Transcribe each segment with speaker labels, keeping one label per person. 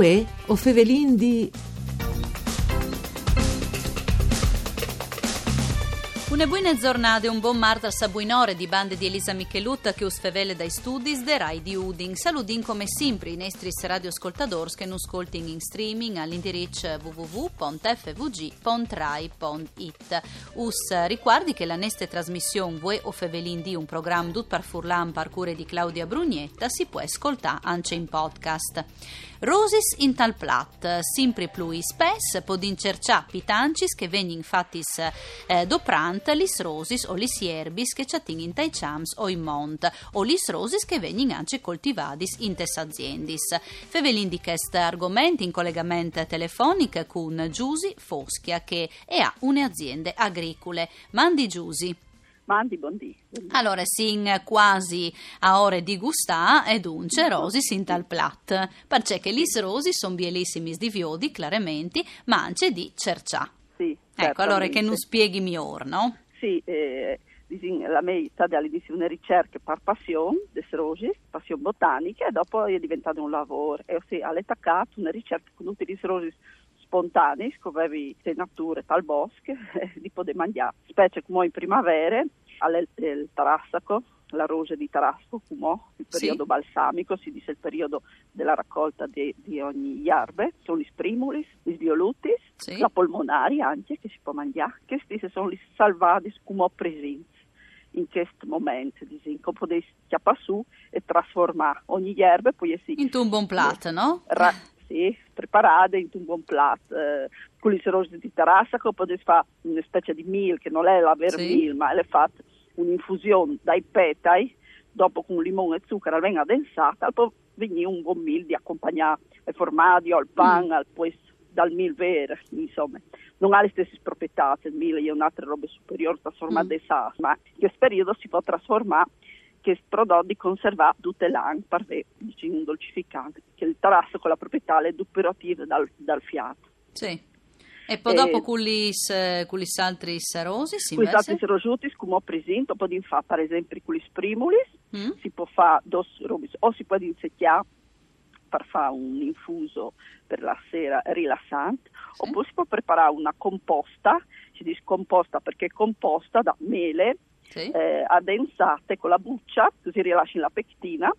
Speaker 1: Uè, o fevelin di...
Speaker 2: Una buona giornata e un buon marzo a Sabuinore di bande di Elisa Michelutta che us fevele dai studi de Rai di Uding. Saludin come sempre i nostri radioascoltatori che nos ascoltino in streaming all'indirizzo www.fvg.rai.it. Us ricordi che la neste trasmissione Vue o Fevelin di un programma dut par furlan parcure di Claudia Brugnetta si può ascoltare anche in podcast. Rosis in tal plat, sempre più spes, podin cercià pitancis che vengono infatti eh, doprant lis rosis o lis ierbis che in tai chams o in mont, o lis rosis che vengono anche coltivadis in tes aziendis. Fevelin di quest argomenti in collegamento telefonico con Giusi Foschia che è a un'azienda agricole. Mandi Giusi.
Speaker 3: Mandi, buondì.
Speaker 2: Allora, sin quasi a ore di gustà ed unce rosi sin tal plat, perché lis rosi sono bielissimi di viodi, chiaramente, ma anche di cercià.
Speaker 3: Sì,
Speaker 2: Ecco, allora che non spieghi miglior, no?
Speaker 3: Sì, eh, la mia sta all'inizio una ricerca per passione, des rosi, passione botanica, e dopo è diventato un lavoro. E sì, all'attaccato una ricerca con tutti i rosi spontanei, scovevi le nature tal bosco, di poter mangiare, specie come in primavera, al Tarassaco, la rose di Tarasco, come il
Speaker 2: Sì.
Speaker 3: periodo balsamico, si dice il periodo della raccolta di, di ogni iarbe, sono gli sprimulis, gli violutis,
Speaker 2: Sì.
Speaker 3: la polmonari anche che si può mangiare, questi sono gli salvati come presenti in questo momento, disin, che potete chiappare su e trasformare ogni erba, poi si
Speaker 2: In un buon plat, no?
Speaker 3: ra- sì, preparate in un buon piatto. Eh, con le rose di Tarassaco potete fare una specie di meal che non è la vera
Speaker 2: Sì.
Speaker 3: meal, ma è fatta un'infusione dai petali, dopo con limone e zucchero viene addensata, poi viene un buon meal di accompagnare al formaggio, al pan,
Speaker 2: Mm.
Speaker 3: al pues, dal meal vero, insomma. Non ha le stesse proprietà, il meal è un'altra roba superiore trasformata
Speaker 2: Mm.
Speaker 3: in sa, ma in questo periodo si può trasformare che prodotti conservati tutte l'anno per diciamo, un dolcificante, che il tarasso con la proprietà è depurativa dal, dal fiato.
Speaker 2: Sì. E poi dopo eh, con lis altri rosis,
Speaker 3: Questi
Speaker 2: invece?
Speaker 3: altri rosuti, come ho presente, poi fare per esempio con gli sprimulis,
Speaker 2: Mm?
Speaker 3: si può fare dos robis, o si può insecchiare per fare un infuso per la sera rilassante,
Speaker 2: Sì.
Speaker 3: oppure si può preparare una composta, si dice composta perché è composta da mele
Speaker 2: Sì.
Speaker 3: eh, addensate con la buccia, così rilasci la pectina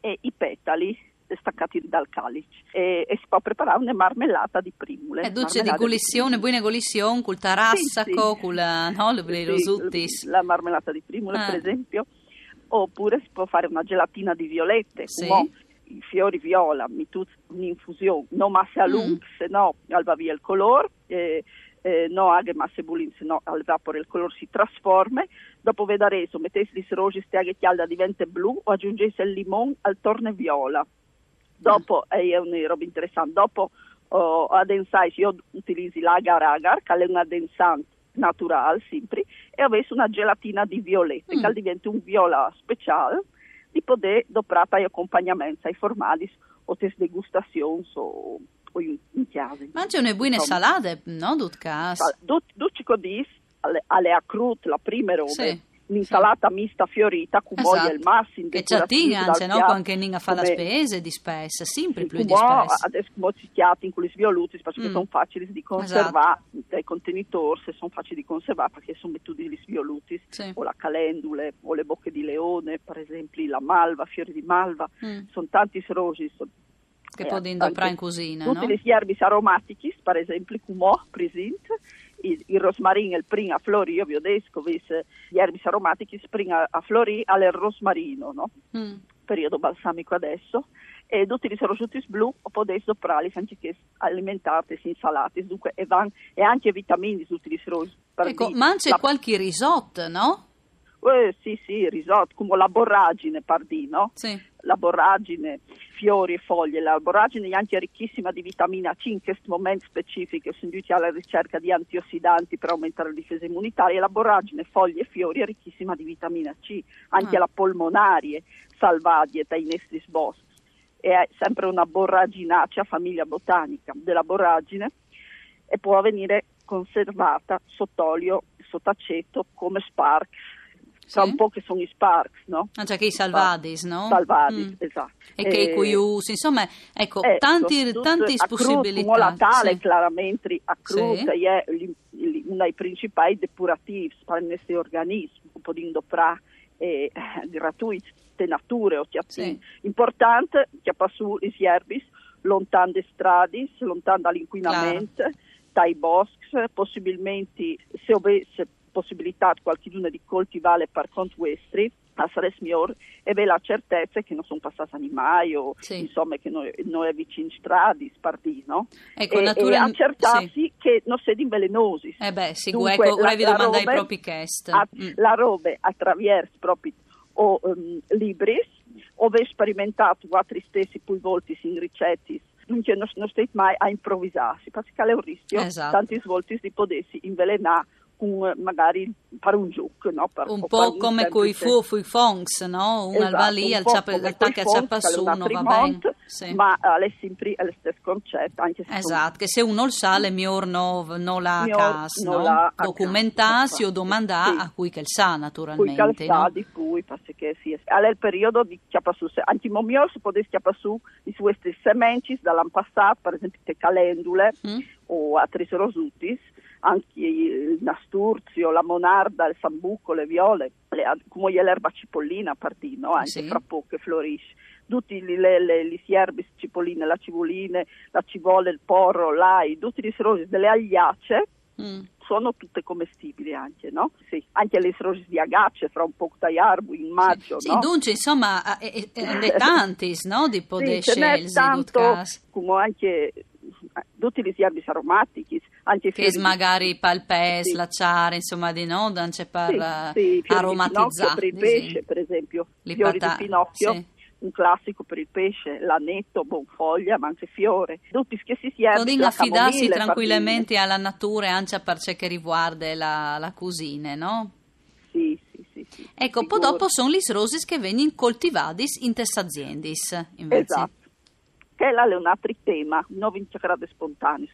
Speaker 3: e i petali staccati dal calice e, e si può preparare una marmellata di primule.
Speaker 2: E duce di
Speaker 3: marmellata
Speaker 2: gulissione, buona gulissione, col tarassaco,
Speaker 3: Sì, sì.
Speaker 2: con la, no, le
Speaker 3: Sì. La marmellata di primule,
Speaker 2: Ah.
Speaker 3: per esempio. Oppure si può fare una gelatina di violette,
Speaker 2: Sì.
Speaker 3: come i fiori viola, mi tu un'infusione, non masse a
Speaker 2: Mm.
Speaker 3: se no alba via il colore, eh, eh, no aghe masse bulin, se no al vapore il colore si trasforma. Dopo vedere se mettessi rogi stiaghe chialda diventa blu o aggiungesse il limone al torne viola. Dopo,
Speaker 2: Mm.
Speaker 3: eh, è una roba interessante, dopo oh, addensai, io utilizzi l'agar agar, che è un addensante naturale, sempre, e avessi una gelatina di violette,
Speaker 2: Mm.
Speaker 3: che diventa un viola speciale, di poter doprare per accompagnamento ai formali o test degustazioni o, o in, chiave.
Speaker 2: Mangia una buone salate, no, Dutcas?
Speaker 3: Duci codis, alle, alle accrut, la prima roba,
Speaker 2: Sì,
Speaker 3: un'insalata mista fiorita, con
Speaker 2: Esatto.
Speaker 3: il massimo
Speaker 2: Che c'attin anche, no, anche non a fare la spesa di spesa, sempre più di spesa.
Speaker 3: adesso come si chiati in quelli svioluti perché
Speaker 2: Mm.
Speaker 3: sono facili di conservare dai contenitori se sono facili di conservare perché sono mettuti gli svioluti
Speaker 2: Sì.
Speaker 3: o la calendule o le bocche di leone per esempio la malva, fiori di malva
Speaker 2: Mm.
Speaker 3: sono tanti rosi sono-
Speaker 2: Che
Speaker 3: eh,
Speaker 2: può indoprare in cucina,
Speaker 3: tutti
Speaker 2: no?
Speaker 3: gli erbis aromatici per esempio come presente il, il rosmarino il primo a florire io vi ho detto che gli erbis aromatici prima a florire al rosmarino no?
Speaker 2: Mm.
Speaker 3: periodo balsamico adesso e tutti i rosciuti blu potete doprarli anche che alimentati insalati dunque e, van, e anche vitamini tutti i rossi per
Speaker 2: Ecco, mangia
Speaker 3: la-
Speaker 2: qualche risotto, no?
Speaker 3: eh, sì sì risotto come la borragine pardi no?
Speaker 2: Sì.
Speaker 3: La borragine fiori e foglie la borragine è anche ricchissima di vitamina C in questo momento specifico sono giunti alla ricerca di antiossidanti per aumentare la difesa immunitaria la borragine foglie e fiori è ricchissima di vitamina C anche
Speaker 2: Ah.
Speaker 3: la polmonarie salvadie dai nostri boschi è sempre una borraginacea famiglia botanica della borragine e può venire conservata sott'olio, sott'aceto come spark tra
Speaker 2: Sì.
Speaker 3: un po' che sono i Sparks, no?
Speaker 2: Ah, cioè che i salvadis, no?
Speaker 3: Salvadis,
Speaker 2: Mm.
Speaker 3: esatto.
Speaker 2: E che i
Speaker 3: Eh,
Speaker 2: cuius, insomma, ecco,
Speaker 3: ecco,
Speaker 2: tanti, tanti possibilità.
Speaker 3: come la tale,
Speaker 2: sì.
Speaker 3: chiaramente, a Cruz
Speaker 2: Sì.
Speaker 3: è uno dei principali depurativi per il nostro organismo, un po' di indopra eh, gratuiti, te nature, o
Speaker 2: Sì.
Speaker 3: importante che passu i sierbis, lontano dalle strade, lontano dall'inquinamento, dai boschi, possibilmente, se avesse possibilità qualcuno di coltivare per conto vostri, a sarebbe migliore, e avere la certezza che non sono passati animali o
Speaker 2: Sì.
Speaker 3: insomma che noi, noi è vicino strade, spartì, no?
Speaker 2: Ecco,
Speaker 3: e,
Speaker 2: natura-
Speaker 3: e accertarsi
Speaker 2: sì.
Speaker 3: che non siano velenosi.
Speaker 2: Eh beh, sì,
Speaker 3: Dunque,
Speaker 2: ecco, ora
Speaker 3: la-
Speaker 2: vi
Speaker 3: la
Speaker 2: domandai
Speaker 3: roba-
Speaker 2: proprio chest.
Speaker 3: a-
Speaker 2: Mm.
Speaker 3: la roba attraverso proprio o um, libri o aver sperimentato altri stessi poi volti in ricetti dunque non, non state mai a improvvisarsi perché è un rischio
Speaker 2: Esatto.
Speaker 3: tanti svolti di potersi invelenare con eh, magari per un gioco no? Per-
Speaker 2: un po' come coi
Speaker 3: semplice-
Speaker 2: fu, fui fonks, no? Un
Speaker 3: Esatto,
Speaker 2: va lì,
Speaker 3: un
Speaker 2: al
Speaker 3: come
Speaker 2: attacca a
Speaker 3: fonds,
Speaker 2: ciapa
Speaker 3: che è
Speaker 2: su,
Speaker 3: una
Speaker 2: no, va bene. Sì.
Speaker 3: ma è sempre lo stesso concetto anche se
Speaker 2: Esatto, che se uno il sale, mior no, no la cas,
Speaker 3: no
Speaker 2: no? Documentarsi o domandare
Speaker 3: sì.
Speaker 2: a cui che il sa,
Speaker 3: Cui
Speaker 2: naturalmente, no?
Speaker 3: calzati, cui, perché sì, è il periodo di chiapasù, anche mio si può chiapasù di questi sementi dall'anno passato, per esempio le calendule
Speaker 2: Mm?
Speaker 3: o altri rosutis, anche il nasturzio, la monarda, il sambuco, le viole, le- come l'erba cipollina, pardino, anche
Speaker 2: Sì.
Speaker 3: fra poco che florisce. Tutti gli, le, le, gli sierbis, cipolline, la civoline, la civole, il porro, l'ai, tutti gli rosi delle agliacee,
Speaker 2: Mm.
Speaker 3: sono tutte commestibili anche, no? Sì, anche le rosi di agace fra un po' dai arbu in maggio,
Speaker 2: Sì,
Speaker 3: no?
Speaker 2: dunque, insomma, è, è, è tantis, no? Di poter
Speaker 3: Sì,
Speaker 2: scegliere,
Speaker 3: tanto,
Speaker 2: Lutkas.
Speaker 3: come anche tutti gli erbi aromatici, anche di-
Speaker 2: magari palpes,
Speaker 3: Sì.
Speaker 2: lacciare, insomma, di no? Danze per
Speaker 3: sì,
Speaker 2: eh,
Speaker 3: sì,
Speaker 2: aromatizzare.
Speaker 3: Per il pesce, per esempio,
Speaker 2: Li
Speaker 3: fiori
Speaker 2: pata-
Speaker 3: di Pinocchio,
Speaker 2: sì.
Speaker 3: un classico per il pesce, l'anetto, bonfoglia, ma anche fiore. Tutti che si si
Speaker 2: Podin affidarsi tranquillamente alla natura e anche per ciò che riguarda la, la cucina, no?
Speaker 3: Sì, sì, sì. sì,
Speaker 2: Ecco, poi dopo sono gli roses che vengono coltivati in teste aziendis, invece.
Speaker 3: Esatto. Là è un altro tema, non vincere spontanei,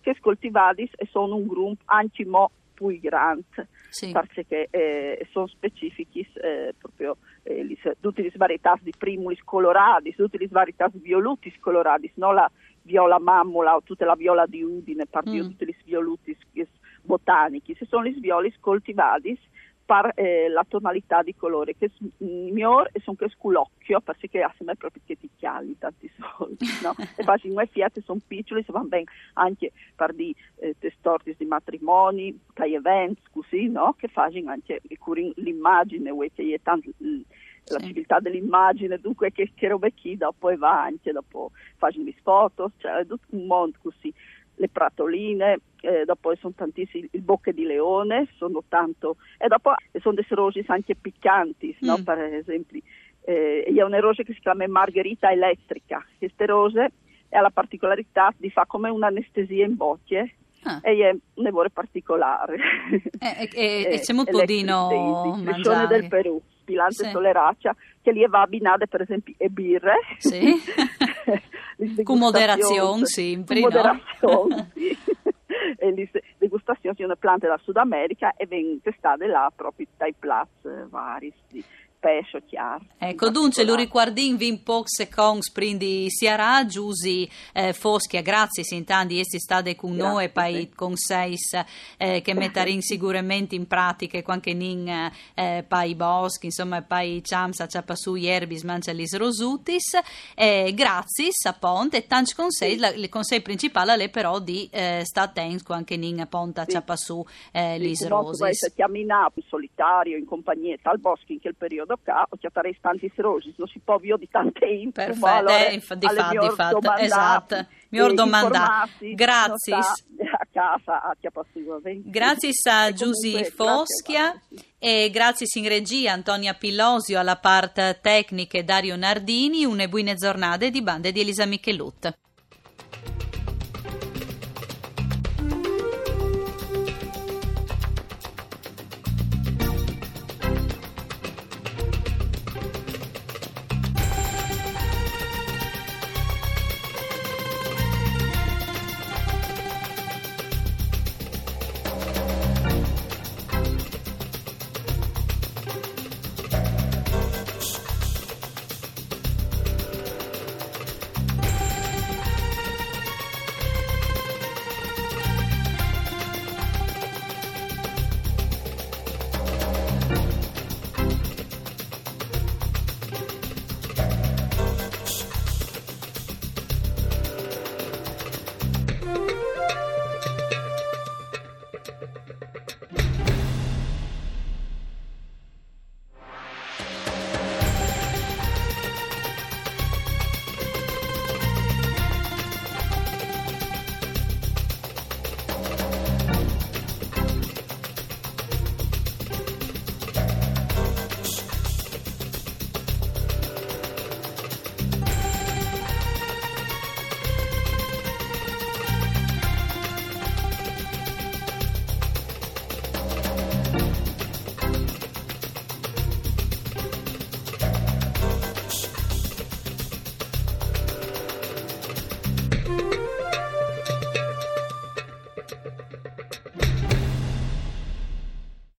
Speaker 3: che coltivati e sono un gruppo anche mo più grande,
Speaker 2: Sì.
Speaker 3: perché eh, sono specifici eh, proprio eh, tutte le varietà di primulis colorati, tutte le varietà di violutis colorati, non la viola mammola o tutta la viola di Udine, parlo
Speaker 2: Mm.
Speaker 3: tutti gli violutis botanici, se sono gli violis coltivati per eh, la tonalità di colore che s- miglior e sono che sculocchio perché ha sempre proprio che ti chiali tanti soldi no? e poi in fiati sono piccoli se vanno bene anche per di eh, testorti di matrimoni per eventi così no? che fanno anche l'immagine che è tanto la civiltà dell'immagine dunque che, che roba chi dopo e va anche dopo fanno le foto cioè è tutto un mondo così le pratoline, eh, dopo sono tantissimi, il bocche di leone, sono tanto, e dopo sono dei rosi anche piccanti, no?
Speaker 2: Mm.
Speaker 3: per esempio. Eh, a una rosa che si chiama margherita elettrica, queste rose ha la particolarità di fare come un'anestesia in bocche
Speaker 2: Ah.
Speaker 3: e è un evore particolare.
Speaker 2: Eh, eh, eh, c'è un di no
Speaker 3: Regione
Speaker 2: mangiare.
Speaker 3: del Perù, spilante
Speaker 2: Sì.
Speaker 3: soleraccia, che lì va abbinate per esempio e birre.
Speaker 2: Sì. Con moderazione, sempre,
Speaker 3: Con
Speaker 2: no?
Speaker 3: moderazione, sì. e le degustazioni sono piante dal Sud America e vengono testate là proprio dai plats eh, vari di pesce chiaro.
Speaker 2: Ecco,
Speaker 3: in
Speaker 2: dunque, lo
Speaker 3: particolare.
Speaker 2: riguardin vi in pochi secondi, sprindi Siarà, Giusi eh, Foschia, grazie, si intandi, essi state con
Speaker 3: Grazie,
Speaker 2: noi e poi
Speaker 3: sì.
Speaker 2: con seis eh, che metterin sicuramente in pratica qualche nin eh, pai boschi, insomma, pai ciamsa, ciappa su ierbis, mancelis rosutis, eh, grazie, sapont, e tanti consigli, la- il consiglio principale è però di eh, sta attento anche nin ponta
Speaker 3: Sì.
Speaker 2: ciappa su eh,
Speaker 3: Sì,
Speaker 2: lis rosis.
Speaker 3: se camminare in solitario, in compagnia, al bosco in quel periodo qua, o ci farei tanti rosi, non si può via di tante info.
Speaker 2: Perfetto,
Speaker 3: allora
Speaker 2: eh, inf- di fatto, di fatto, esatto. Miglior
Speaker 3: e
Speaker 2: domanda.
Speaker 3: informarsi,
Speaker 2: Grazie.
Speaker 3: a casa a chi.
Speaker 2: Grazie a Giusy Foschia
Speaker 3: grazie
Speaker 2: e grazie in regia Antonia Pillosio alla parte tecnica e Dario Nardini. Une buone giornate di bande di Elisa Michelut.